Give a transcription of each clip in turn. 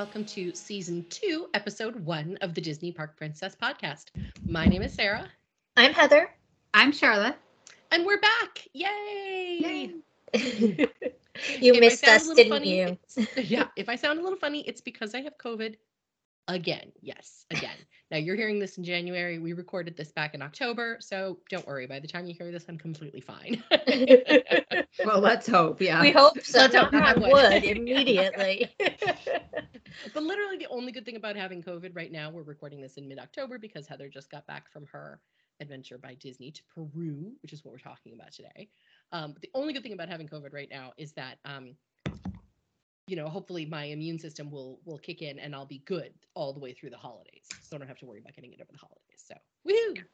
and welcome to season two, episode one of the Disney Park Princess podcast. My name is Sara. I'm Heather. I'm Sharla. And we're back. Yay! you If missed sound us, didn't funny, you? yeah, if I sound a little funny, it's because I have COVID again. Yes, again. now you're hearing this in January. We recorded this back in October, so don't worry. By the time you hear this, I'm completely fine. Well, let's hope. Yeah. We hope so. Let's hope Knock not on wood. wood immediately. but literally, the only good thing about having COVID right now, we're recording this in mid October because Heather just got back from her adventure by Disney to Peru, which is what we're talking about today. Um, but the only good thing about having COVID right now is that, um, you know, hopefully my immune system will will kick in and I'll be good all the way through the holidays, so I don't have to worry about getting it over the holidays. So, woohoo!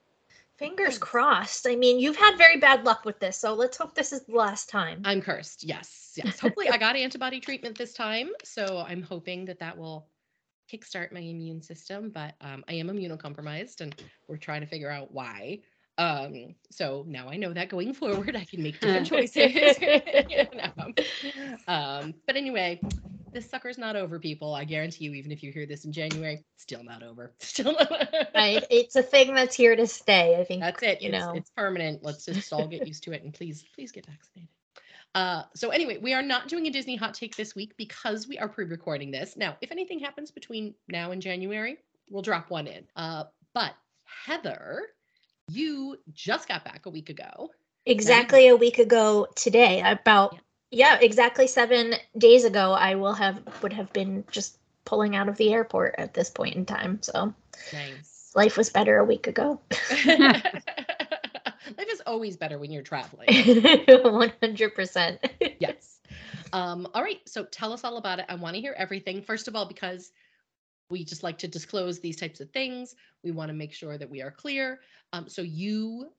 Fingers crossed. I mean, you've had very bad luck with this, so let's hope this is the last time. I'm cursed. Yes, yes. Hopefully, I got antibody treatment this time, so I'm hoping that that will kickstart my immune system. But um, I am immunocompromised, and we're trying to figure out why. Um, so now I know that going forward, I can make different choices. you know. um, but anyway, this sucker's not over, people. I guarantee you, even if you hear this in January, still not over. Still not. Right? It's a thing that's here to stay. I think That's it. You it's, know, it's permanent. Let's just all get used to it and please, please get vaccinated. Uh, so anyway, we are not doing a Disney hot take this week because we are pre-recording this. Now, if anything happens between now and January, we'll drop one in. Uh, but Heather, you just got back a week ago. exactly a week ago today, about yeah, exactly seven days ago, I will have would have been just pulling out of the airport at this point in time. So Nice. life was better a week ago. Life is always better when you're traveling. One hundred percent. yes. Um, all right. So tell us all about it. I want to hear everything. First of all, because we just like to disclose these types of things, we want to make sure that we are clear. Um, so you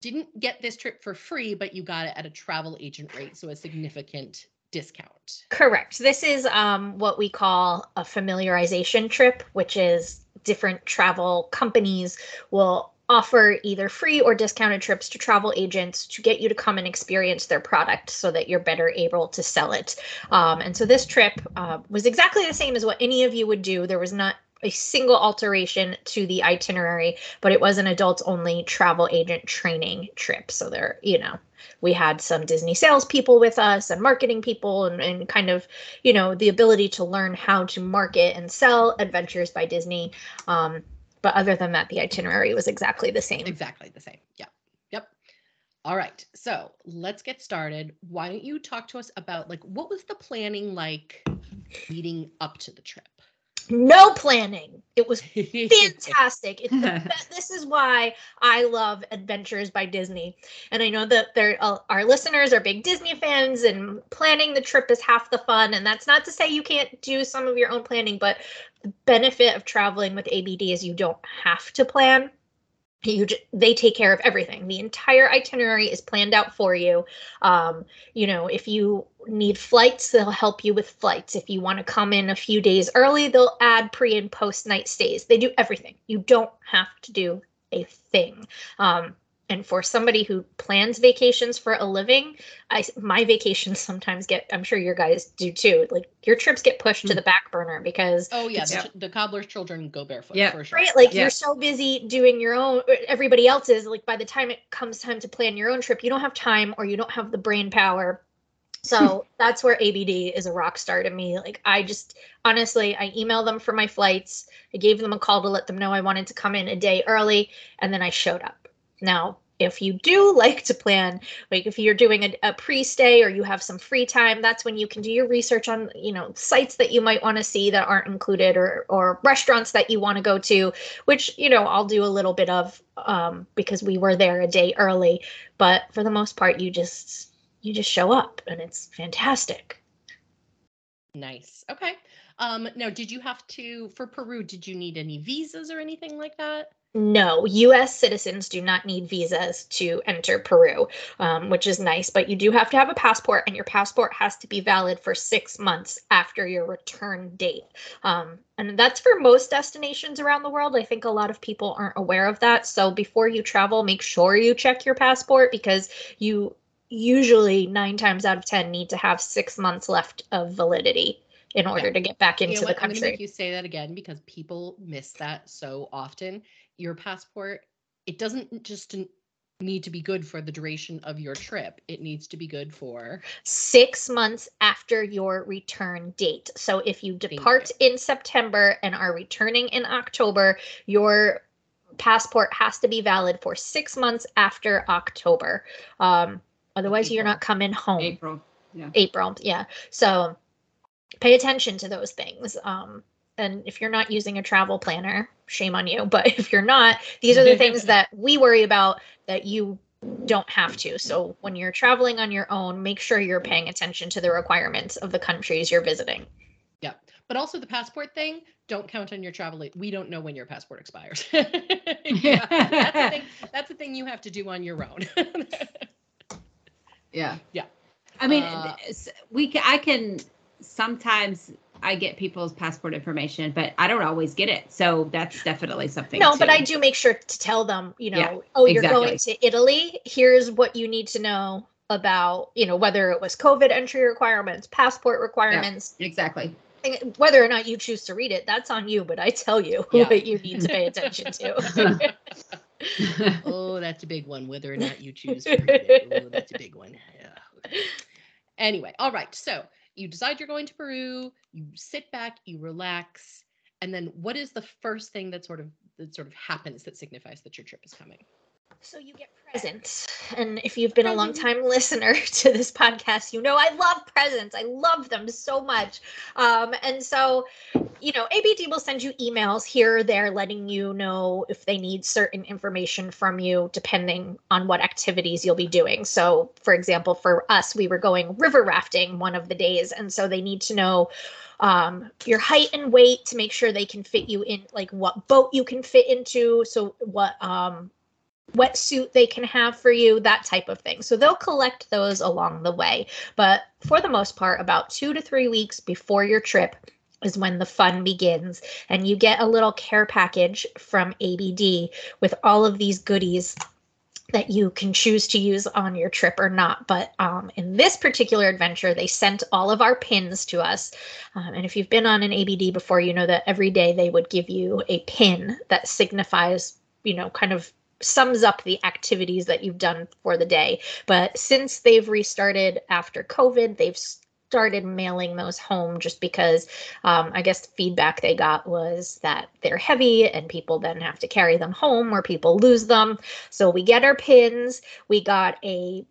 didn't get this trip for free, but you got it at a travel agent rate, so a significant discount. Correct. This is um, what we call a familiarization trip, which is different travel companies will offer either free or discounted trips to travel agents to get you to come and experience their product so that you're better able to sell it. Um, and so this trip uh, was exactly the same as what any of you would do. There was not a single alteration to the itinerary, but it was an adults only travel agent training trip. So there, you know, we had some Disney salespeople with us and marketing people and, and kind of, you know, the ability to learn how to market and sell Adventures by Disney. Um, but other than that, the itinerary was exactly the same. Exactly the same. Yep. Yep. All right. So let's get started. Why don't you talk to us about like what was the planning like leading up to the trip? No planning. It was fantastic. It's the this is why I love Adventures by Disney, and I know that there uh, our listeners are big Disney fans, and planning the trip is half the fun. And that's not to say you can't do some of your own planning, but the benefit of traveling with ABD is you don't have to plan. You j- they take care of everything. The entire itinerary is planned out for you. Um, you know, if you need flights, they'll help you with flights. If you want to come in a few days early, they'll add pre and post night stays. They do everything. You don't have to do a thing. Um, and for somebody who plans vacations for a living, I my vacations sometimes get. I'm sure your guys do too. Like your trips get pushed to the mm-hmm. back burner because Oh yeah, the, Yeah. the cobbler's children go barefoot Yeah. for sure. right like Yeah. you're so busy doing your own everybody else's like by the time it comes time to plan your own trip you don't have time or you don't have the brain power so hmm. that's where abd is a rock star to me like i just honestly i emailed them for my flights i gave them a call to let them know i wanted to come in a day early and then i showed up now if you do like to plan like if you're doing a, a pre-stay or you have some free time that's when you can do your research on you know sites that you might want to see that aren't included or or restaurants that you want to go to which you know i'll do a little bit of um, because we were there a day early but for the most part you just you just show up and it's fantastic Nice. Okay. Um, now, did you have to for Peru? Did you need any visas or anything like that? No, US citizens do not need visas to enter Peru, um, which is nice, but you do have to have a passport, and your passport has to be valid for six months after your return date. Um, and that's for most destinations around the world. I think a lot of people aren't aware of that. So before you travel, make sure you check your passport because you usually, nine times out of 10, need to have six months left of validity in order to get back into you know the what? I'm gonna country. make you say that again because people miss that so often. Your passport, it doesn't just need to be good for the duration of your trip. It needs to be good for Six months after your return date. So if you you. depart in September and are returning in October, your passport has to be valid for six months after October. Um, otherwise, you're not coming home. April. Yeah. April. Yeah. So pay attention to those things. Um, and if you're not using a travel planner, shame on you. But if you're not, these are the things that we worry about that you don't have to. So when you're traveling on your own, make sure you're paying attention to the requirements of the countries you're visiting. Yeah. But also the passport thing, don't count on your travel. We don't know when your passport expires. Yeah, that's, the thing, that's the thing you have to do on your own. Yeah. Yeah. I mean, Uh, we can, I can sometimes I get people's passport information, but I don't always get it. So that's definitely something. No, but. I do make sure to tell them, you know, Yeah, oh, you're going to Italy. Here's what you need to know about, you know, whether it was COVID entry requirements, passport requirements, Yeah, exactly. whether or not you choose to read it. That's on you, but I tell you Yeah. what you need to pay attention to. oh, that's a big one. Whether or not you choose to read it. Oh, that's a big one. Yeah. Anyway, all right. So you decide you're going to Peru. You sit back, you relax, and then what is the first thing that sort of that sort of happens that signifies that your trip is coming? So you get presents. And if you've been a long time listener to this podcast, you know I love presents. I love them so much. Um, and so, you know, ABD will send you emails here or there letting you know if they need certain information from you, depending on what activities you'll be doing. So, for example, for us, we were going river rafting one of the days. And so they need to know um, your height and weight to make sure they can fit you in, like what boat you can fit into. So, what, um, wetsuit they can have for you, that type of thing. So they'll collect those along the way. But for the most part, about two to three weeks before your trip is when the fun begins. And you get a little care package from ABD with all of these goodies that you can choose to use on your trip or not. But um, in this particular adventure, they sent all of our pins to us. Um, and if you've been on an ABD before, you know that every day they would give you a pin that signifies, you know, kind of sums up the activities that you've done for the day. But since they've restarted after COVID, they've started mailing those home just because um, I guess the feedback they got was that they're heavy and people then have to carry them home or people lose them. So we get our pins. We got a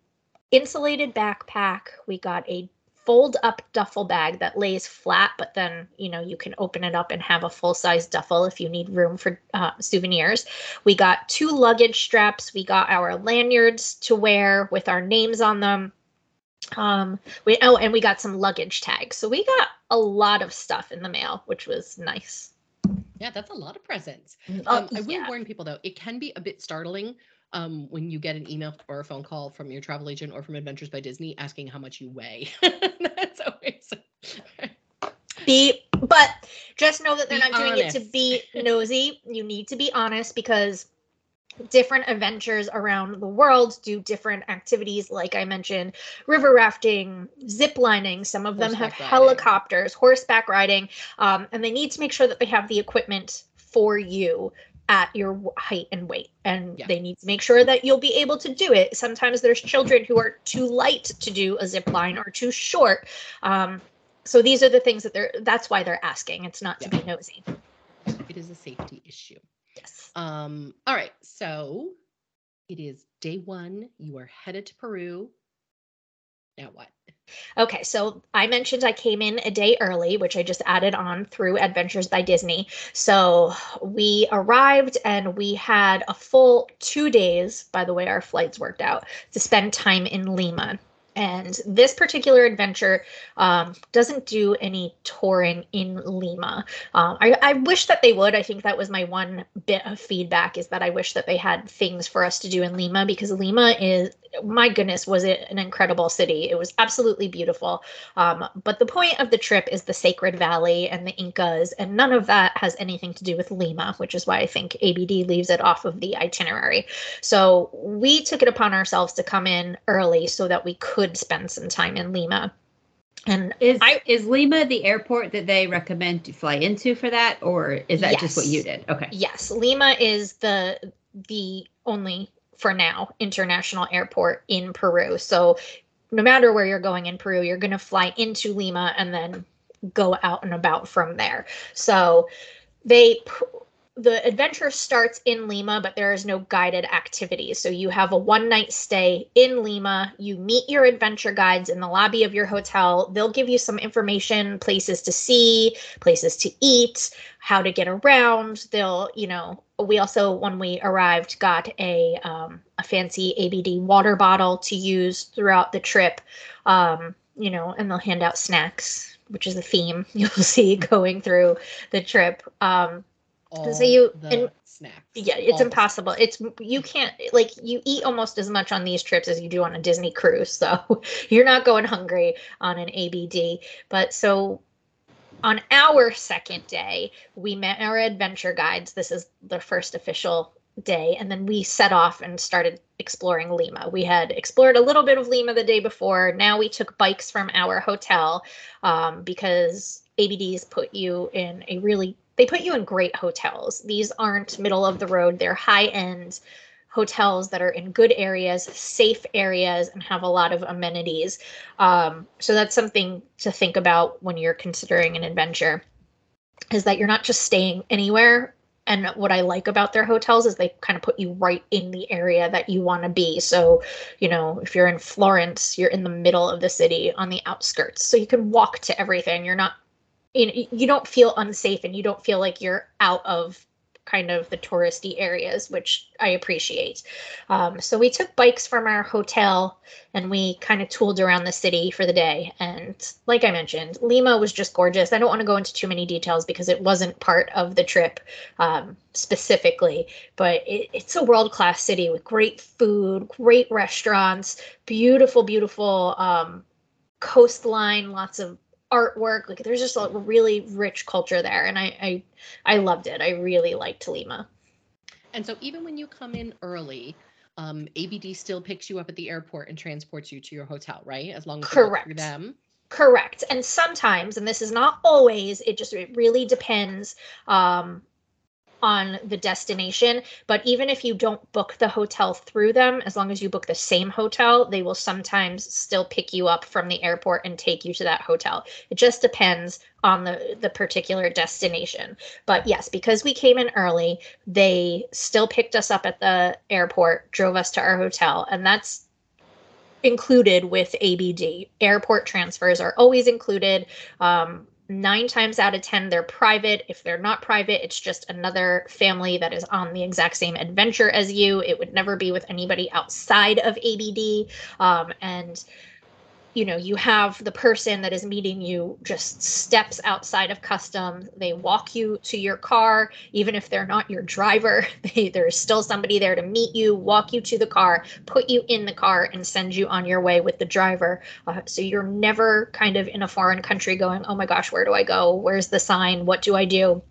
insulated backpack. We got a fold up duffel bag that lays flat, but then you know you can open it up and have a full size duffel if you need room for uh, souvenirs. We got two luggage straps. We got our lanyards to wear with our names on them. Um, we oh, and we got some luggage tags. So we got a lot of stuff in the mail, which was nice. Yeah, that's a lot of presents. Oh, Um, I will yeah. warn people though, it can be a bit startling um, when you get an email or a phone call from your travel agent or from Adventures by Disney asking how much you weigh. That's always be but just know that they're Be not doing it to be nosy you need to be honest because different adventures around the world do different activities like i mentioned river rafting zip lining some of them have riding. helicopters horseback riding um, and they need to make sure that they have the equipment for you at your height and weight and Yeah. they need to make sure that you'll be able to do it sometimes there's children who are too light to do a zip line or too short um, so these are the things that they're that's why they're asking it's not to be nosy it is a safety issue. yes Um, all right, so it is day one. You are headed to Peru. Now what? okay so i mentioned i came in a day early which i just added on through adventures by disney so we arrived and we had a full two days by the way our flights worked out to spend time in lima and this particular adventure um, doesn't do any touring in Lima. Um, I, I wish that they would. I think that was my one bit of feedback is that I wish that they had things for us to do in Lima because Lima is, my goodness, was it an incredible city. It was absolutely beautiful. Um, but the point of the trip is the Sacred Valley and the Incas, and none of that has anything to do with Lima, which is why I think ABD leaves it off of the itinerary. So we took it upon ourselves to come in early so that we could spend some time in Lima. And Is I- is Lima the airport that they recommend to fly into for that, or is that just what you did? Okay. yes, Lima is the the only for now international airport in Peru. So no matter where you're going in Peru, you're going to fly into Lima and then go out and about from there. So they the adventure starts in Lima, but there is no guided activities. So you have a one night stay in Lima. You meet your adventure guides in the lobby of your hotel. They'll give you some information, places to see, places to eat, how to get around. They'll, you know, we also when we arrived got a um, a fancy ABD water bottle to use throughout the trip. Um, you know, and they'll hand out snacks, which is a theme you'll see going through the trip. Um, All you- the and- snacks. yeah, it's all impossible. It's you can't like you eat almost as much on these trips as you do on a Disney cruise. So you're not going hungry on an ABD. But so on our second day, we met our adventure guides. This is the first official day and then we set off and started exploring Lima. We had explored a little bit of Lima the day before. Now we took bikes from our hotel um, because ABDs put you in a really they put you in great hotels. These aren't middle of the road, they're high end hotels that are in good areas, safe areas, and have a lot of amenities. Um, so that's something to think about when you're considering an adventure is that you're not just staying anywhere. And what I like about their hotels is they kind of put you right in the area that you want to be. So, you know, if you're in Florence, you're in the middle of the city on the outskirts. So you can walk to everything. You're not you know, you don't feel unsafe and you don't feel like you're out of kind of the touristy areas, which I appreciate. Um, so we took bikes from our hotel and we kind of tooled around the city for the day. And like I mentioned, Lima was just gorgeous. I don't want to go into too many details because it wasn't part of the trip um, specifically, but it, it's a world class city with great food, great restaurants, beautiful, beautiful um, coastline, lots of artwork like there's just a really rich culture there and I, I i loved it i really liked lima And so even when you come in early, um, ABD still picks you up at the airport and transports you to your hotel, right? As long as you through Correct. them. correct and sometimes and this is not always it just it really depends um on the destination but even if you don't book the hotel through them as long as you book the same hotel they will sometimes still pick you up from the airport and take you to that hotel it just depends on the the particular destination but yes because we came in early they still picked us up at the airport drove us to our hotel and that's included with ABD. Airport transfers are always included. Um, nine times out of 10, they're private. If they're not private, it's just another family that is on the exact same adventure as you. It would never be with anybody outside of ABD. Um, and you know, you have the person that is meeting you just steps outside of customs. They walk you to your car, even if they're not your driver. They, there's still somebody there to meet you, walk you to the car, put you in the car, and send you on your way with the driver. Uh, so you're never kind of in a foreign country going, "Oh my gosh, where do I go? Where's the sign? What do I do?"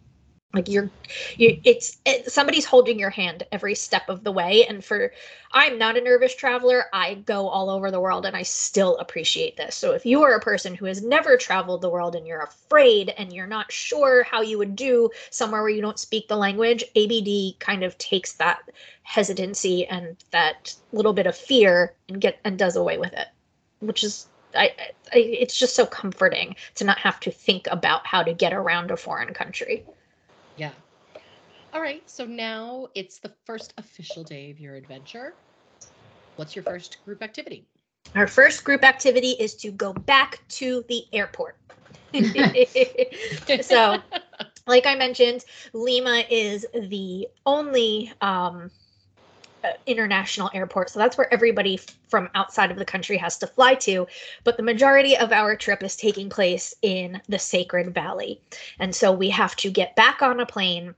Like you're, you, it's it, somebody's holding your hand every step of the way. And for, I'm not a nervous traveler. I go all over the world, and I still appreciate this. So if you are a person who has never traveled the world and you're afraid and you're not sure how you would do somewhere where you don't speak the language, ABD kind of takes that hesitancy and that little bit of fear and get and does away with it, which is I, I it's just so comforting to not have to think about how to get around a foreign country. Yeah. All right. So now it's the first official day of your adventure. What's your first group activity? Our first group activity is to go back to the airport. so, like I mentioned, Lima is the only um, international airport. So that's where everybody from outside of the country has to fly to. But the majority of our trip is taking place in the Sacred Valley. And so we have to get back on a plane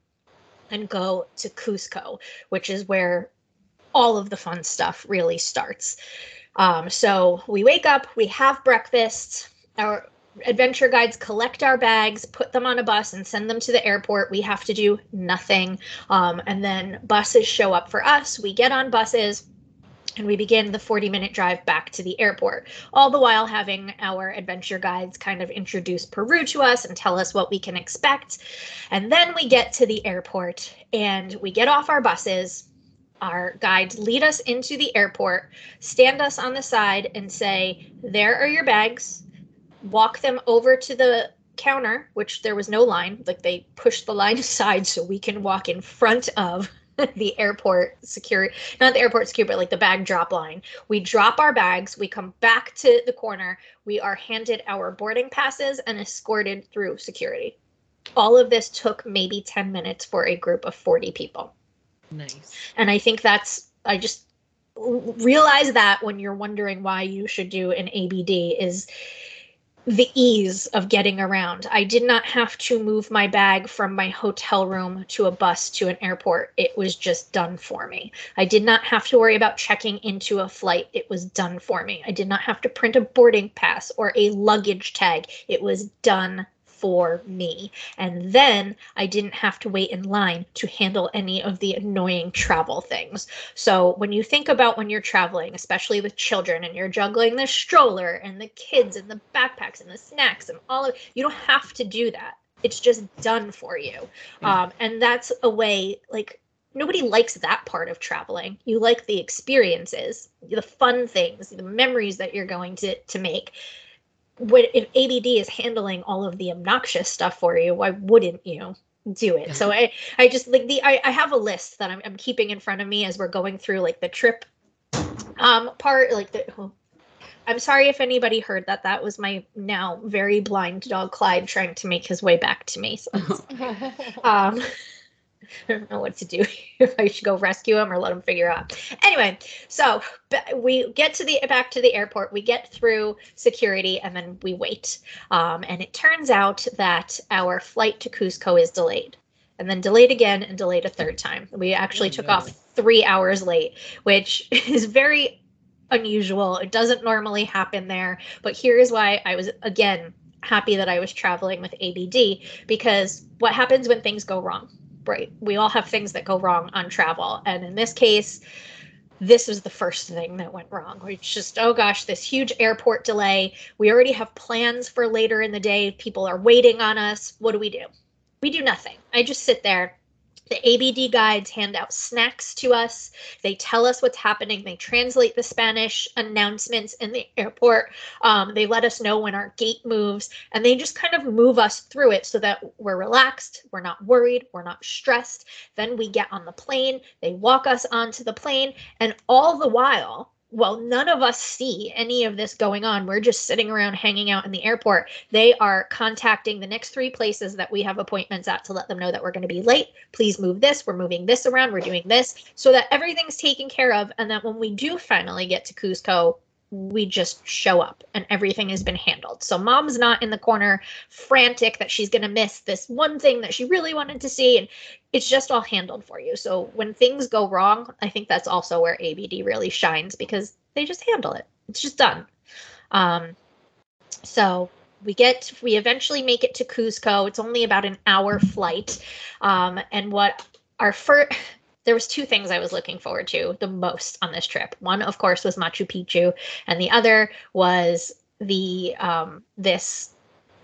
and go to Cusco, which is where all of the fun stuff really starts. Um, so we wake up, we have breakfast, our adventure guides collect our bags, put them on a bus, and send them to the airport. We have to do nothing. Um, and then buses show up for us. We get on buses and we begin the 40 minute drive back to the airport, all the while having our adventure guides kind of introduce Peru to us and tell us what we can expect. And then we get to the airport and we get off our buses. Our guides lead us into the airport, stand us on the side, and say, There are your bags. Walk them over to the counter, which there was no line. Like they pushed the line aside so we can walk in front of the airport security, not the airport security, but like the bag drop line. We drop our bags, we come back to the corner, we are handed our boarding passes and escorted through security. All of this took maybe 10 minutes for a group of 40 people. Nice. And I think that's, I just realize that when you're wondering why you should do an ABD is the ease of getting around. I did not have to move my bag from my hotel room to a bus to an airport. It was just done for me. I did not have to worry about checking into a flight. It was done for me. I did not have to print a boarding pass or a luggage tag. It was done for me. And then I didn't have to wait in line to handle any of the annoying travel things. So when you think about when you're traveling, especially with children and you're juggling the stroller and the kids and the backpacks and the snacks and all of it. you don't have to do that. It's just done for you. Um, and that's a way like nobody likes that part of traveling. You like the experiences, the fun things, the memories that you're going to to make if ABD is handling all of the obnoxious stuff for you, why wouldn't you do it? So I I just like the I, I have a list that I'm, I'm keeping in front of me as we're going through like the trip um part like the oh, I'm sorry if anybody heard that. That was my now very blind dog Clyde trying to make his way back to me. So um I don't know what to do if I should go rescue him or let him figure out. Anyway, so we get to the back to the airport. We get through security and then we wait. Um, and it turns out that our flight to Cusco is delayed, and then delayed again and delayed a third time. We actually took off three hours late, which is very unusual. It doesn't normally happen there. But here is why I was again happy that I was traveling with ABD because what happens when things go wrong? Right. We all have things that go wrong on travel. And in this case, this was the first thing that went wrong. It's just, oh gosh, this huge airport delay. We already have plans for later in the day. People are waiting on us. What do we do? We do nothing. I just sit there. The ABD guides hand out snacks to us. They tell us what's happening. They translate the Spanish announcements in the airport. Um, they let us know when our gate moves, and they just kind of move us through it so that we're relaxed, we're not worried, we're not stressed. Then we get on the plane. They walk us onto the plane, and all the while, well, none of us see any of this going on. We're just sitting around hanging out in the airport. They are contacting the next three places that we have appointments at to let them know that we're going to be late. Please move this. We're moving this around. We're doing this so that everything's taken care of. And that when we do finally get to Cusco, we just show up and everything has been handled. So mom's not in the corner frantic that she's going to miss this one thing that she really wanted to see. And it's just all handled for you. So when things go wrong, I think that's also where ABD really shines because they just handle it. It's just done. Um, so we get we eventually make it to Cusco. It's only about an hour flight. Um, and what our first there was two things I was looking forward to the most on this trip. One, of course, was Machu Picchu, and the other was the um, this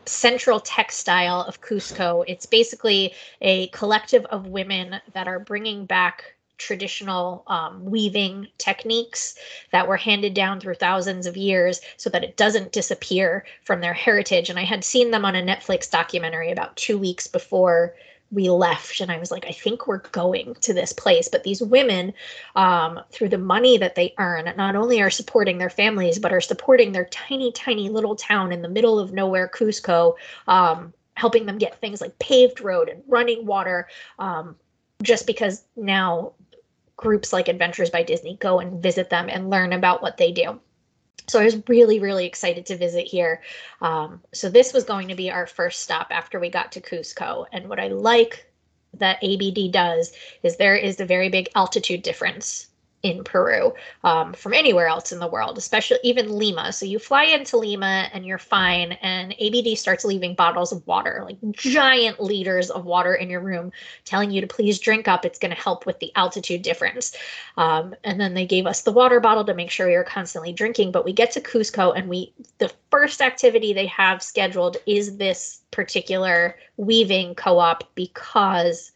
central textile of Cusco. It's basically a collective of women that are bringing back traditional um, weaving techniques that were handed down through thousands of years so that it doesn't disappear from their heritage. And I had seen them on a Netflix documentary about two weeks before we left and i was like i think we're going to this place. But these women um, through the money that they earn not only are supporting their families but are supporting their tiny tiny little town in the middle of nowhere cusco um, helping them get things like paved road and running water um, just because now groups like adventures by disney go and visit them and learn about what they do so I was really, really excited to visit here. Um, so this was going to be our first stop after we got to Cusco. And what I like that ABD does is there is a very big altitude difference in Peru um, from anywhere else in the world, especially even Lima. So you fly into Lima and you're fine, and ABD starts leaving bottles of water, like giant liters of water in your room, telling you to please drink up. It's going to help with the altitude difference. Um, and then they gave us the water bottle to make sure we were constantly drinking. But we get to Cusco, and we the first activity they have scheduled is this particular weaving co-op because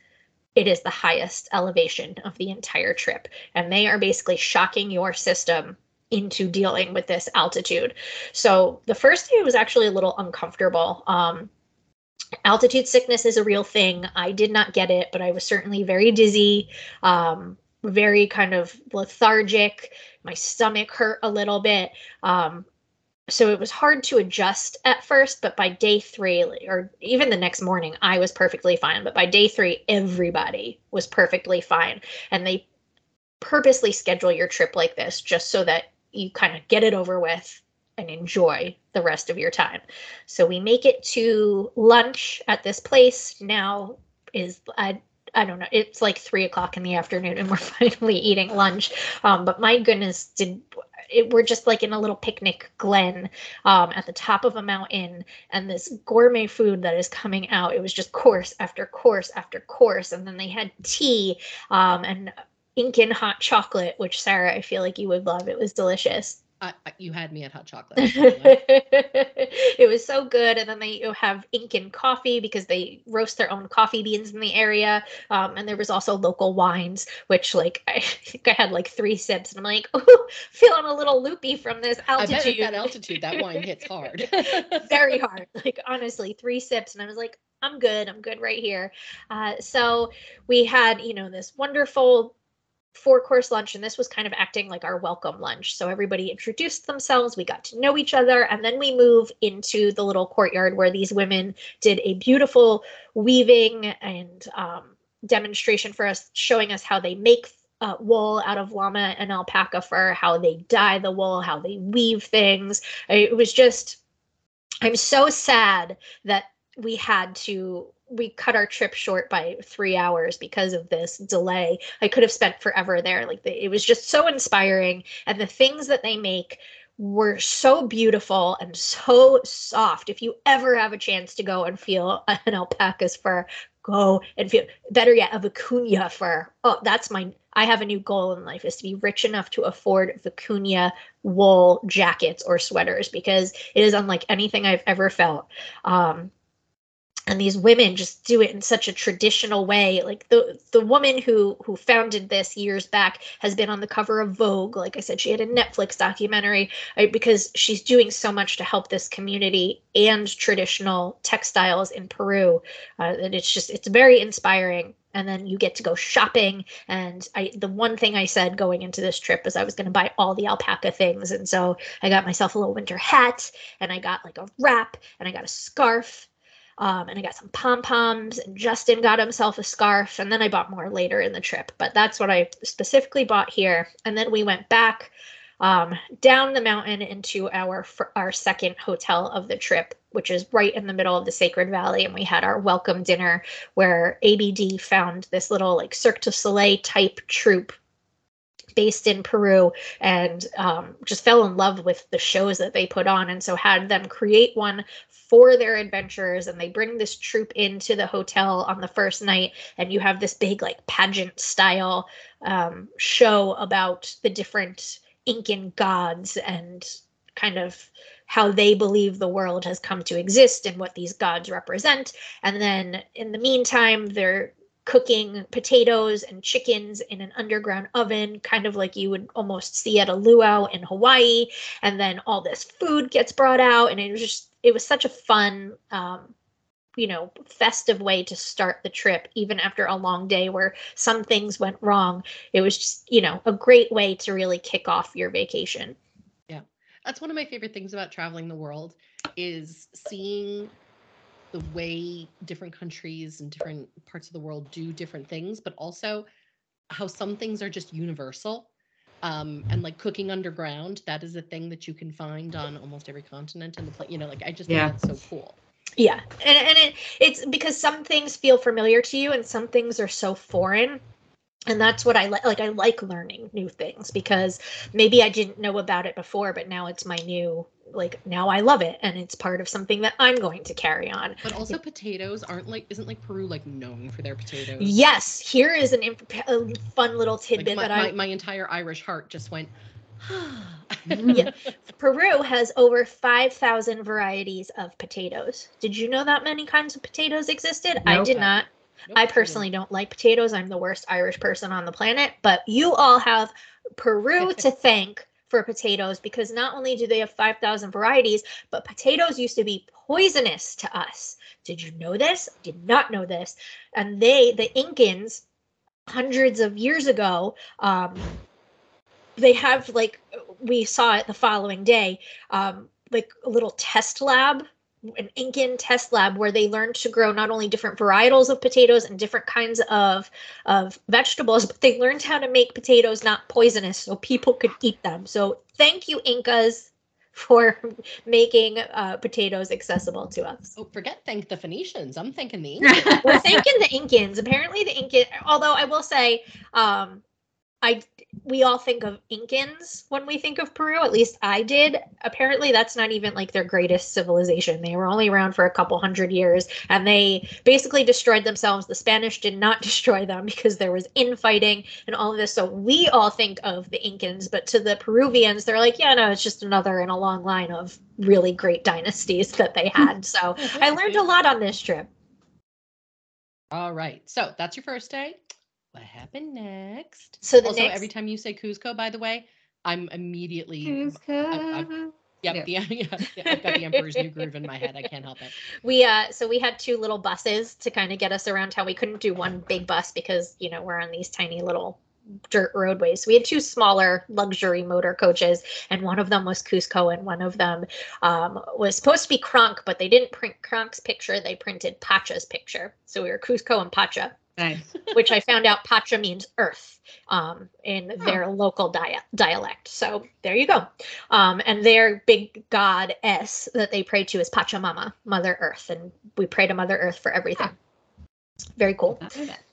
it is the highest elevation of the entire trip. And they are basically shocking your system into dealing with this altitude. So the first day was actually a little uncomfortable. Um, altitude sickness is a real thing. I did not get it, but I was certainly very dizzy, um, very kind of lethargic. My stomach hurt a little bit. Um, so it was hard to adjust at first but by day three or even the next morning i was perfectly fine but by day three everybody was perfectly fine and they purposely schedule your trip like this just so that you kind of get it over with and enjoy the rest of your time so we make it to lunch at this place now is i I don't know. It's like three o'clock in the afternoon, and we're finally eating lunch. Um, but my goodness, did it, we're just like in a little picnic glen um, at the top of a mountain, and this gourmet food that is coming out. It was just course after course after course, and then they had tea um, and Incan hot chocolate, which Sara, I feel like you would love. It was delicious. I, you had me at hot chocolate. it was so good, and then they have Incan coffee because they roast their own coffee beans in the area. Um, and there was also local wines, which like I think I had like three sips, and I'm like, oh, feeling a little loopy from this altitude. that altitude, that wine hits hard. Very hard. Like honestly, three sips, and I was like, I'm good. I'm good right here. Uh, so we had, you know, this wonderful four course lunch and this was kind of acting like our welcome lunch. So everybody introduced themselves we got to know each other and then we move into the little courtyard where these women did a beautiful weaving and um, demonstration for us showing us how they make uh, wool out of llama and alpaca fur how they dye the wool how they weave things. It was just i'm so sad that we had to we cut our trip short by three hours because of this delay. I could have spent forever there. Like the, it was just so inspiring, and the things that they make were so beautiful and so soft. If you ever have a chance to go and feel an alpaca's fur, go and feel better yet a vicuña fur. Oh, that's my. I have a new goal in life is to be rich enough to afford vicuña wool jackets or sweaters because it is unlike anything I've ever felt. Um, and these women just do it in such a traditional way. Like the the woman who who founded this years back has been on the cover of vogue. Like i said she had a netflix documentary right, because she's doing so much to help this community and traditional textiles in peru uh, and it's just it's very inspiring. And then you get to go shopping and i the one thing i said going into this trip is i was going to buy all the alpaca things. And so i got myself a little winter hat and i got like a wrap and i got a scarf um, and I got some pom poms, and Justin got himself a scarf, and then I bought more later in the trip. But that's what I specifically bought here. And then we went back um, down the mountain into our our second hotel of the trip, which is right in the middle of the Sacred Valley, and we had our welcome dinner where ABD found this little like Cirque du Soleil type troupe based in Peru and um, just fell in love with the shows that they put on. And so had them create one for their adventures. And they bring this troupe into the hotel on the first night. And you have this big, like, pageant style um, show about the different Incan gods and kind of how they believe the world has come to exist and what these gods represent. And then in the meantime, they're cooking potatoes and chickens in an underground oven, kind of like you would almost see at a luau in Hawaii. And then all this food gets brought out, and it was just it was such a fun um, you know festive way to start the trip even after a long day where some things went wrong. It was just you know a great way to really kick off your vacation. Yeah. That's one of my favorite things about traveling the world is seeing the way different countries and different parts of the world do different things, but also how some things are just universal. Um, and like cooking underground, that is a thing that you can find on almost every continent in the place. You know, like I just yeah. think that's so cool. Yeah, and and it, it's because some things feel familiar to you, and some things are so foreign and that's what I like. Like I like learning new things because maybe I didn't know about it before, but now it's my new like now I love it and it's part of something that I'm going to carry on. But also potatoes aren't like isn't like Peru like known for their potatoes. Yes, here is an imp- a fun little tidbit like my, that I my, my entire Irish heart just went. yeah. Peru has over 5,000 varieties of potatoes. Did you know that many kinds of potatoes existed? I did not. Nope, I personally don't like potatoes. I'm the worst Irish person on the planet, but you all have Peru to thank for potatoes because not only do they have 5,000 varieties, but potatoes used to be poisonous to us. Did you know this? I did not know this. And they, the Incans, hundreds of years ago, um, they have like we saw it the following day, um, like a little test lab an Incan test lab where they learned to grow not only different varietals of potatoes and different kinds of of vegetables, but they learned how to make potatoes not poisonous so people could eat them. So thank you, Incas, for making uh, potatoes accessible to us. Oh, forget thank the Phoenicians. I'm thanking the Incans. We're thanking the Incans. Apparently, the Incan. Although I will say, um, I we all think of Incans when we think of Peru. At least I did. Apparently, that's not even like their greatest civilization. They were only around for a couple hundred years, and they basically destroyed themselves. The Spanish did not destroy them because there was infighting and all of this. So we all think of the Incans, but to the Peruvians, they're like, yeah, no, it's just another in a long line of really great dynasties that they had. So I learned a lot on this trip. All right. So that's your first day. What happened next? So the also, next every time you say Cusco, by the way, I'm immediately Kuzco. yep, Yeah. the, yeah, yeah, I've got the Emperor's New Groove in my head. I can't help it. we uh so we had two little buses to kind of get us around town we couldn't do one big bus because you know we're on these tiny little dirt roadways so we had two smaller luxury motor coaches and one of them was kuzco and one of them um, was supposed to be kronk but they didn't print kronk's picture they printed pacha's picture so we were kuzco and pacha Nice. which I found out Pacha means earth um, in their local dia- dialect. So there you go. Um, and their big god S that they pray to is Pachamama, Mother Earth, and we pray to Mother Earth for everything. Very cool. Not know that.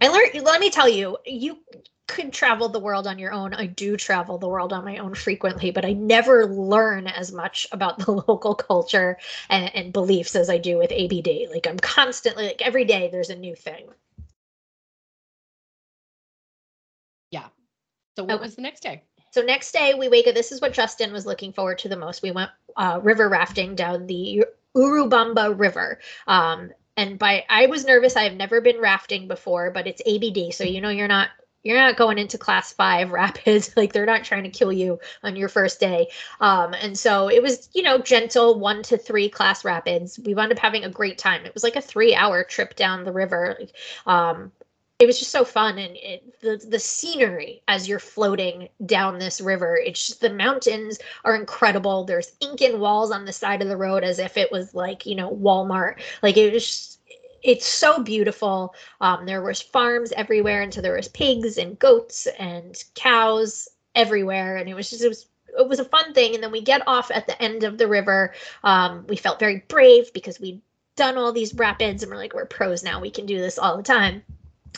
I learned. Let me tell you, you could travel the world on your own. I do travel the world on my own frequently, but I never learn as much about the local culture and, and beliefs as I do with ABD. Like I'm constantly, like every day, there's a new thing. So what Okay. was the next day? So next day we wake up. This is what Justin was looking forward to the most. We went uh, river rafting down the Urubamba River. Um, and by I was nervous. I have never been rafting before, but it's ABD, so you know you're not you're not going into class five rapids. like they're not trying to kill you on your first day. Um, and so it was you know gentle one to three class rapids. We wound up having a great time. It was like a three hour trip down the river. Um, it was just so fun and it, the the scenery as you're floating down this river it's just the mountains are incredible. There's incan walls on the side of the road as if it was like you know walmart. Like it was just, it's so beautiful. Um, there was farms everywhere and so there was pigs and goats and cows everywhere and it was just it was it was a fun thing. And then we get off at the end of the river. Um, we felt very brave because we'd done all these rapids and we're like we're pros now. We can do this all the time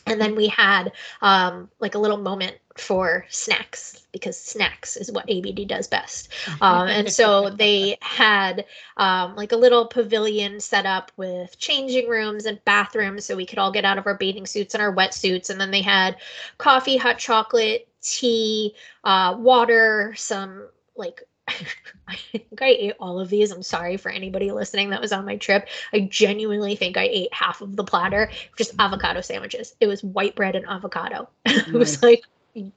and then we had um, like a little moment for snacks because snacks is what ABD does best. Um, and so they had um, like a little pavilion set up with changing rooms and bathrooms so we could all get out of our bathing suits and our wetsuits. And then they had coffee, hot chocolate, tea, uh, water, some like I think I ate all of these. I'm sorry for anybody listening that was on my trip. I genuinely think I ate half of the platter, just avocado sandwiches. It was white bread and avocado. it was like,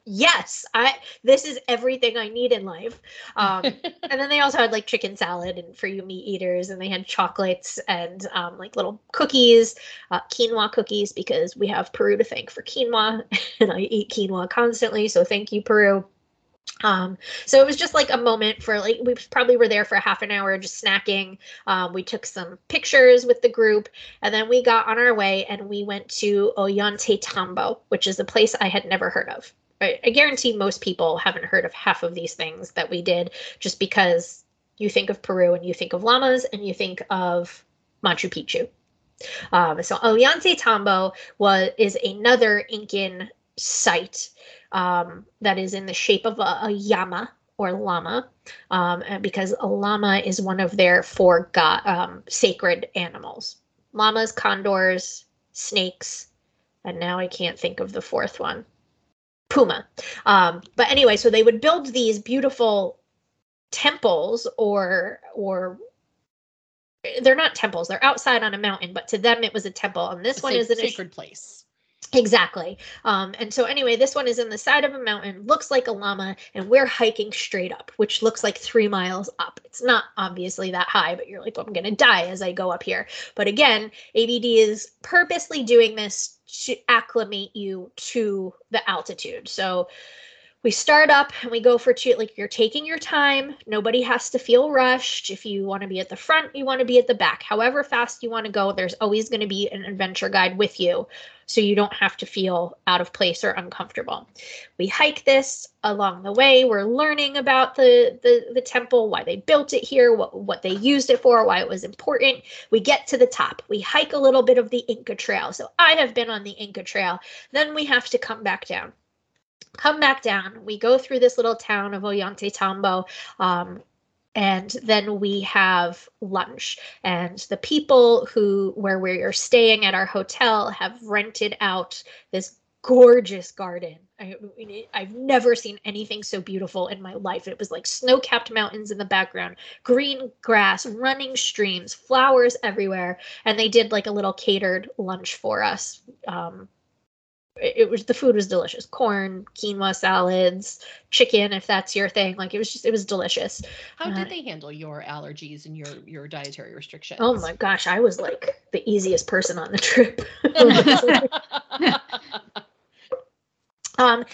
yes, I this is everything I need in life. Um, and then they also had like chicken salad and for you meat eaters, and they had chocolates and um, like little cookies, uh, quinoa cookies because we have Peru to thank for quinoa, and I eat quinoa constantly. So thank you, Peru. Um, so it was just like a moment for like we probably were there for half an hour just snacking. Um, we took some pictures with the group, and then we got on our way and we went to Ollantaytambo, which is a place I had never heard of. I, I guarantee most people haven't heard of half of these things that we did, just because you think of Peru and you think of llamas and you think of Machu Picchu. Um, so Ollantaytambo was is another Incan site um, that is in the shape of a, a yama or llama, um, because a llama is one of their four god, um, sacred animals. Llamas, condors, snakes, and now I can't think of the fourth one. Puma. Um, but anyway, so they would build these beautiful temples or or they're not temples they're outside on a mountain but to them it was a temple and this one is a sacred place. Exactly. Um, and so anyway, this one is in the side of a mountain, looks like a llama, and we're hiking straight up, which looks like three miles up. It's not obviously that high, but you're like, well, I'm gonna die as I go up here. But again, ABD is purposely doing this to acclimate you to the altitude. So we start up and we go for two like you're taking your time. Nobody has to feel rushed. If you want to be at the front you want to be at the back. However fast you want to go there's always going to be an adventure guide with you so you don't have to feel out of place or uncomfortable. We hike this along the way. We're learning about the the, the temple why they built it here what, what they used it for why it was important. We get to the top. We hike a little bit of the inca trail. So i have been on the inca trail. Then we have to come back down come back down. We go through this little town of Ollantaytambo, um, and then we have lunch. And the people who where we are staying at our hotel have rented out this gorgeous garden. I, I've never seen anything so beautiful in my life. It was like snow-capped mountains in the background, green grass, running streams, flowers everywhere, and they did like a little catered lunch for us. Um, it was the food was delicious. Corn quinoa salads chicken if that's your thing. Like it was just it was delicious. How Uh, did they handle your allergies and your your dietary restrictions? oh my gosh i was like the easiest person on the trip. Um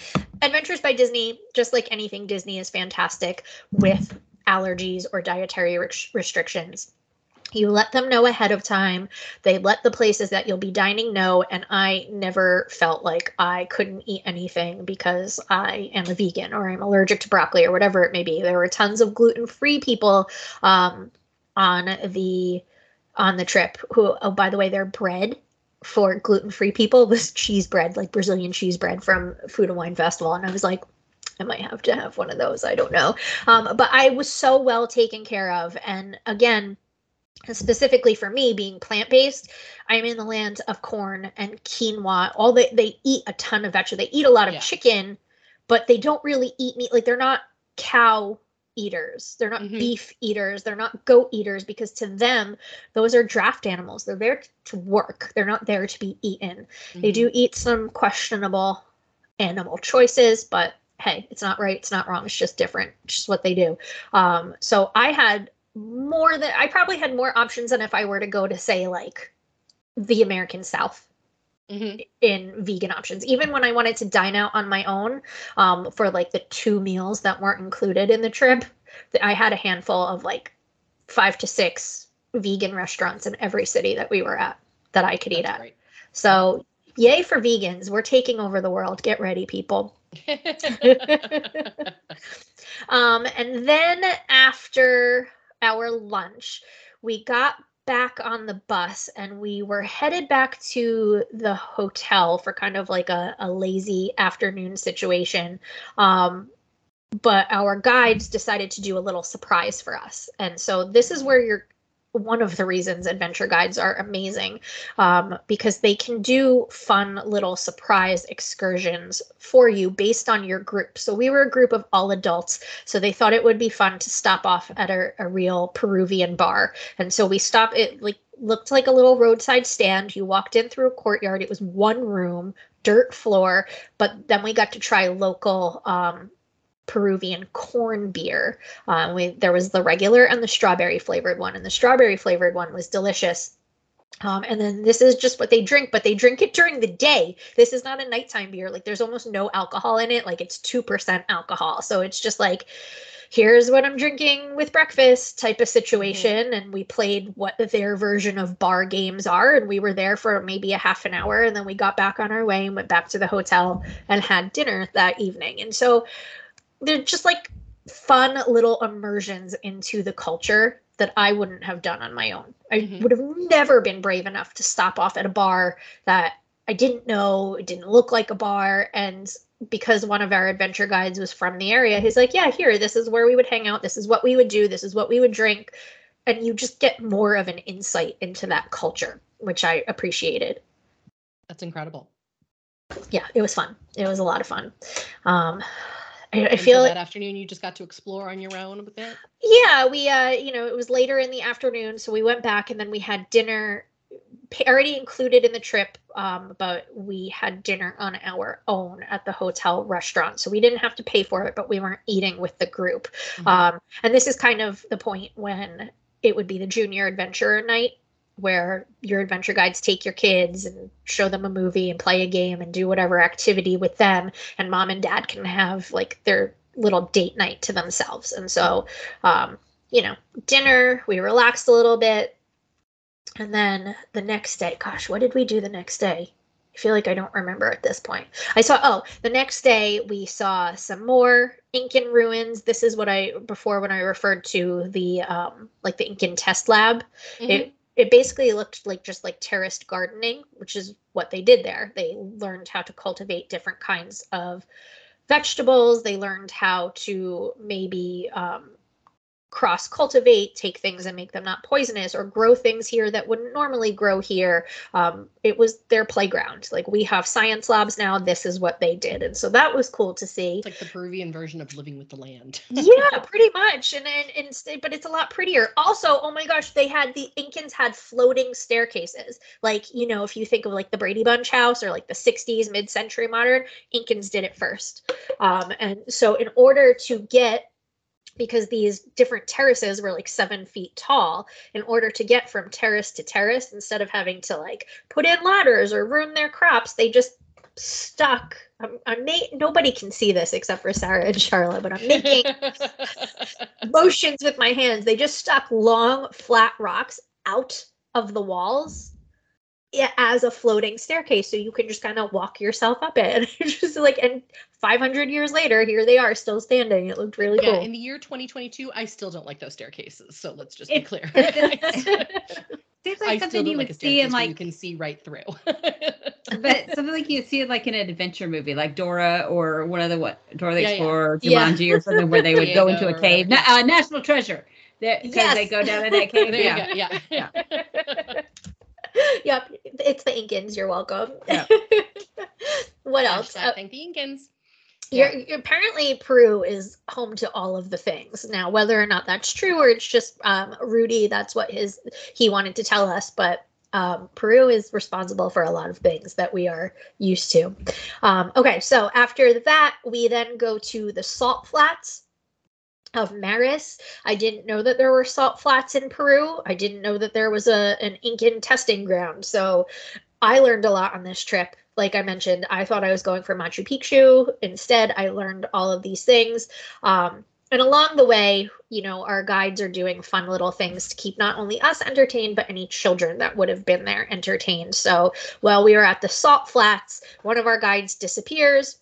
adventures by disney just like anything disney is fantastic with allergies or dietary res- restrictions you let them know ahead of time they let the places that you'll be dining know and i never felt like i couldn't eat anything because i am a vegan or i'm allergic to broccoli or whatever it may be there were tons of gluten-free people um, on the on the trip who oh by the way their bread for gluten-free people was cheese bread like brazilian cheese bread from food and wine festival and i was like I might have to have one of those. I don't know. Um, but I was so well taken care of. And again, specifically for me being plant-based i'm in the land of corn and quinoa all they they eat a ton of vegetables they eat a lot of Yeah. chicken but they don't really eat meat like they're not cow eaters they're not Mhm. beef eaters they're not goat eaters because to them those are draft animals they're there to work they're not there to be eaten they Mhm. do eat some questionable animal choices, but hey, it's not right, it's not wrong, it's just different. It's just what they do. Um, so I had more than I probably had more options than if I were to go to say like the American South Mhm. in vegan options. Even when I wanted to dine out on my own um, for like the two meals that weren't included in the trip, I had a handful of like five to six vegan restaurants in every city that we were at that I could eat at. great. So, yay for vegans. We're taking over the world. Get ready, people. Um, and then after our lunch, we got back on the bus and we were headed back to the hotel for kind of like a, a lazy afternoon situation. Um, but our guides decided to do a little surprise for us. And so this is where you're one of the reasons adventure guides are amazing um, because they can do fun little surprise excursions for you based on your group. So we were a group of all adults, so they thought it would be fun to stop off at a, a real Peruvian bar. And so we stopped. It like looked like a little roadside stand. You walked in through a courtyard. It was one room, dirt floor, but then we got to try local. Um, Peruvian corn beer. Um, we, there was the regular and the strawberry flavored one, and the strawberry flavored one was delicious. Um, and then this is just what they drink, but they drink it during the day. This is not a nighttime beer. Like there's almost no alcohol in it. Like it's 2% alcohol. So it's just like, here's what I'm drinking with breakfast type of situation. And we played what their version of bar games are. And we were there for maybe a half an hour. And then we got back on our way and went back to the hotel and had dinner that evening. And so they're just like fun little immersions into the culture that I wouldn't have done on my own. I Mhm. would have never been brave enough to stop off at a bar that I didn't know, it didn't look like a bar. And because one of our adventure guides was from the area, he's like, Yeah, here, this is where we would hang out. This is what we would do. This is what we would drink. And you just get more of an insight into that culture, which I appreciated. That's incredible. Yeah, it was fun. It was a lot of fun. Um, I, I feel like that afternoon you just got to explore on your own with it. Yeah, we uh, you know, it was later in the afternoon, so we went back and then we had dinner already included in the trip, um, but we had dinner on our own at the hotel restaurant. So we didn't have to pay for it, but we weren't eating with the group. Mhm. Um, and this is kind of the point when it would be the junior adventurer night where your adventure guides take your kids and show them a movie and play a game and do whatever activity with them and mom and dad can have like their little date night to themselves and so um, you know dinner we relaxed a little bit and then the next day gosh what did we do the next day I feel like I don't remember at this point. I saw oh, the next day we saw some more Incan ruins. This is what I before when I referred to the um like the Incan test lab. Mhm. It it basically looked like just like terraced gardening, which is what they did there. They learned how to cultivate different kinds of vegetables. They learned how to maybe um, cross cultivate, take things and make them not poisonous, or grow things here that wouldn't normally grow here. Um, it was their playground. Like we have science labs now. This is what they did, and so that was cool to see It's like the Peruvian version of living with the land. yeah, pretty much. And then instead, but it's a lot prettier. Also, oh my gosh, they had the Incans had floating staircases. Like, you know, if you think of like the Brady Bunch house or like the 60s, mid century modern, Incans did it first. Um, and so, in order to get because these different terraces were like seven feet tall in order to get from terrace to terrace. Instead of having to like put in ladders or ruin their crops they just stuck. I'm, I'm nobody can see this except for Sara and Sharla but i'm making motions with my hands. They just stuck long, flat rocks out of the walls as a floating staircase, so you can just kind of walk yourself up it. And just like, and 500 years later, here they are, still standing. It looked really yeah, cool. in the year 2022, I still don't like those staircases. So let's just be It- clear. Seems like still something you like would a see in staircase where you can see right through. but something like you'd see it like in an adventure movie, like Dora or one of the what Dora the Yeah, yeah. Explorer, or Yeah. Jumanji, or something where they would go into a cave. or- Na- uh, National Treasure. Because they go down in that cave. there yeah. you go. Yeah. yep, it's the Incans. You're welcome. Yeah. what else? Hashtag Uh, thank the Incans. You're, you're- apparently Peru is home to all of the things. Now, whether or not that's true or it's just um, Rudy, that's what his he wanted to tell us. But um, Peru is responsible for a lot of things that we are used to. Um, okay, so after that, we then go to the salt flats of Maras. I didn't know that there were salt flats in Peru. I didn't know that there was a an Incan testing ground. So I learned a lot on this trip. Like I mentioned, I thought I was going for Machu Picchu. Instead, I learned all of these things. Um, and along the way, you know, our guides are doing fun little things to keep not only us entertained, but any children that would have been there entertained. So while we were at the salt flats, one of our guides disappears.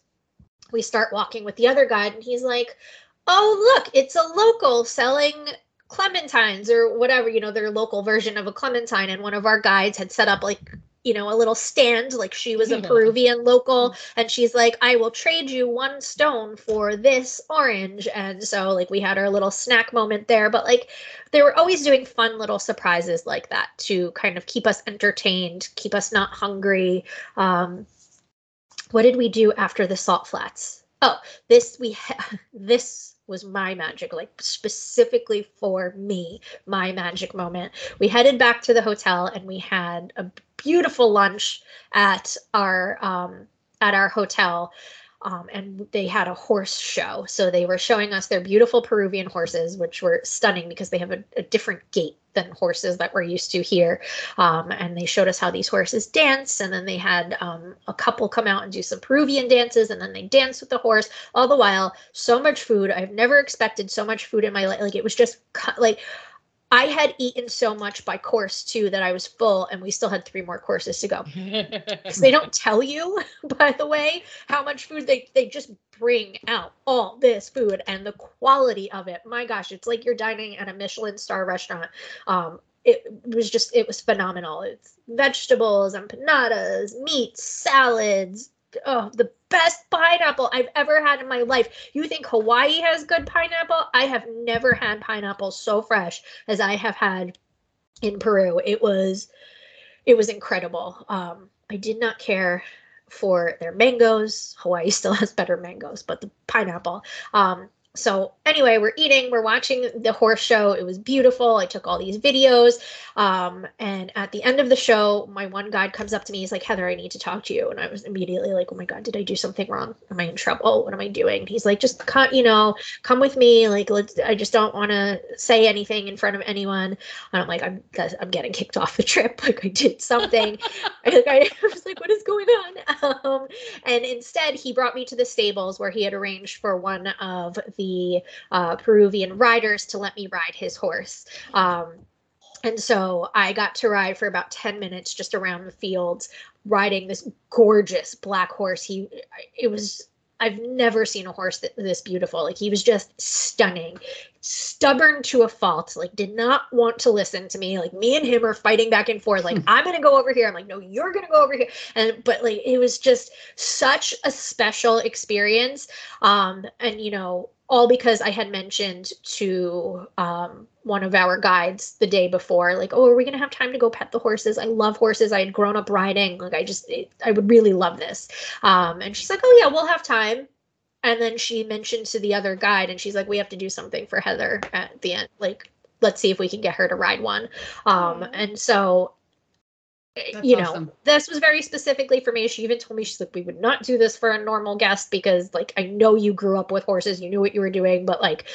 We start walking with the other guide, and he's like, Oh, look, it's a local selling clementines or whatever, you know, their local version of a clementine. And one of our guides had set up like, you know, a little stand, like she was a. Peruvian local. And she's like, I will trade you one stone for this orange. And so, like, we had our little snack moment there. But, like, they were always doing fun little surprises like that to kind of keep us entertained, keep us not hungry. Um, what did we do after the salt flats? Oh, this we ha- this was my magic, like specifically for me, my magic moment. We headed back to the hotel and we had a beautiful lunch at our um, at our hotel. Um, and they had a horse show. So they were showing us their beautiful Peruvian horses, which were stunning because they have a, a different gait than horses that we're used to here. Um, and they showed us how these horses dance. And then they had um, a couple come out and do some Peruvian dances. And then they dance with the horse. All the while, so much food. I've never expected so much food in my life. Like it was just like I had eaten so much by course two that I was full, and we still had three more courses to go. Because they don't tell you, by the way, how much food they they just bring out all this food and the quality of it. My gosh, it's like you're dining at a Michelin star restaurant. Um, it was just it was phenomenal. It's vegetables, empanadas, meats, salads. Oh, the best pineapple I've ever had in my life. You think Hawaii has good pineapple? I have never had pineapple so fresh as I have had in Peru. It was it was incredible. Um, I did not care for their mangoes. Hawaii still has better mangoes, but the pineapple. Um, so anyway, we're eating, we're watching the horse show. It was beautiful. I took all these videos. Um, and at the end of the show, my one guide comes up to me. He's like, Heather, I need to talk to you. And I was immediately like, oh my God, did I do something wrong? Am I in trouble? What am I doing? he's like, just cut, you know, come with me. Like, let's, I just don't want to say anything in front of anyone. And I'm like, I'm, I'm getting kicked off the trip. Like I did something. I, I was like, what is going on? Um, and instead he brought me to the stables where he had arranged for one of the uh, Peruvian riders to let me ride his horse. Um, and so I got to ride for about 10 minutes just around the fields, riding this gorgeous black horse. He, it was, I've never seen a horse that, this beautiful. Like he was just stunning, stubborn to a fault. Like did not want to listen to me. Like me and him are fighting back and forth. Like I'm gonna go over here. I'm like, no, you're gonna go over here. And but like it was just such a special experience. Um, and you know, all because I had mentioned to um, one of our guides the day before, like, oh, are we gonna have time to go pet the horses? I love horses. I had grown up riding. Like, I just, it, I would really love this. Um, and she's like, oh yeah, we'll have time. And then she mentioned to the other guide, and she's like, we have to do something for Heather at the end. Like, let's see if we can get her to ride one. Um, and so that's you know, awesome. this was very specifically for me. She even told me she's like, we would not do this for a normal guest because, like, I know you grew up with horses, you knew what you were doing, but like,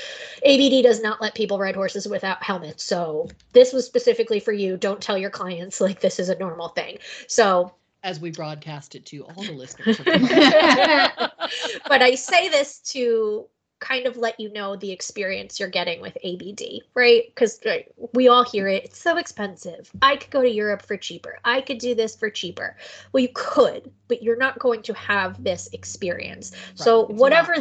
ABD does not let people ride horses without helmets. So this was specifically for you. Don't tell your clients like this is a normal thing. So as we broadcast it to all the listeners. but I say this to kind of let you know the experience you're getting with ABD, right? Because right, we all hear it. It's so expensive. I could go to Europe for cheaper. I could do this for cheaper. Well, you could, but you're not going to have this experience. Right. So it's whatever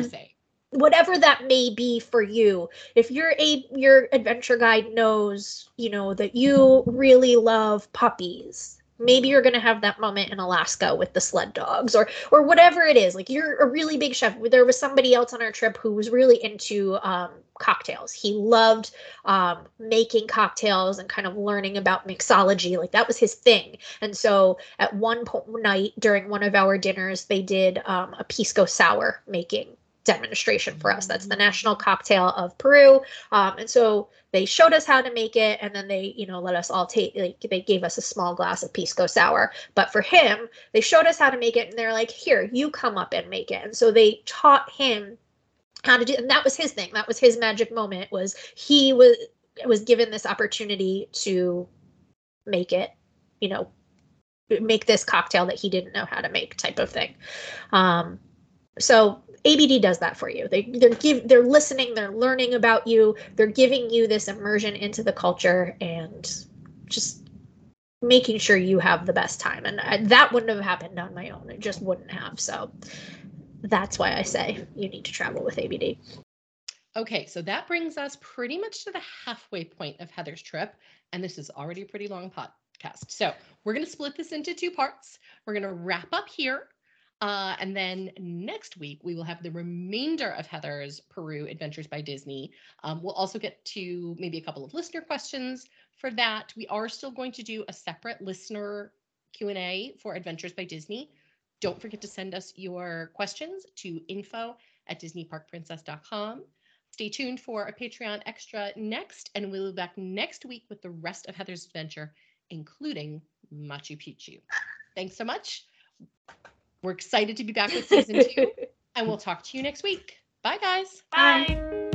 whatever that may be for you if your a your adventure guide knows you know that you really love puppies maybe you're going to have that moment in Alaska with the sled dogs or or whatever it is. Like you're a really big chef. There was somebody else on our trip who was really into um, cocktails. He loved um, making cocktails and kind of learning about mixology. Like that was his thing. And so at one night during one of our dinners they did um, a pisco sour making demonstration for us. That's the national cocktail of Peru. Um, and so they showed us how to make it, and then they, you know, let us all take. Like they gave us a small glass of pisco sour. But for him, they showed us how to make it, and they're like, "Here, you come up and make it." And so they taught him how to do, and that was his thing. That was his magic moment. Was he was was given this opportunity to make it, you know, make this cocktail that he didn't know how to make, type of thing. Um, so ABD does that for you. They they're give they're listening, they're learning about you, they're giving you this immersion into the culture and just making sure you have the best time. And I, that wouldn't have happened on my own. It just wouldn't have. So that's why I say you need to travel with ABD. Okay, so that brings us pretty much to the halfway point of Heather's trip. And this is already a pretty long podcast. So we're going to split this into two parts. We're going to wrap up here uh, and then next week, we will have the remainder of Heather's Peru Adventures by Disney. Um, we'll also get to maybe a couple of listener questions for that. We are still going to do a separate listener Q&A for Adventures by Disney. Don't forget to send us your questions to info at disneyparkprincess.com. Stay tuned for a Patreon extra next, and we'll be back next week with the rest of Heather's adventure, including Machu Picchu. Thanks so much. We're excited to be back with season two, and we'll talk to you next week. Bye, guys. Bye. Bye.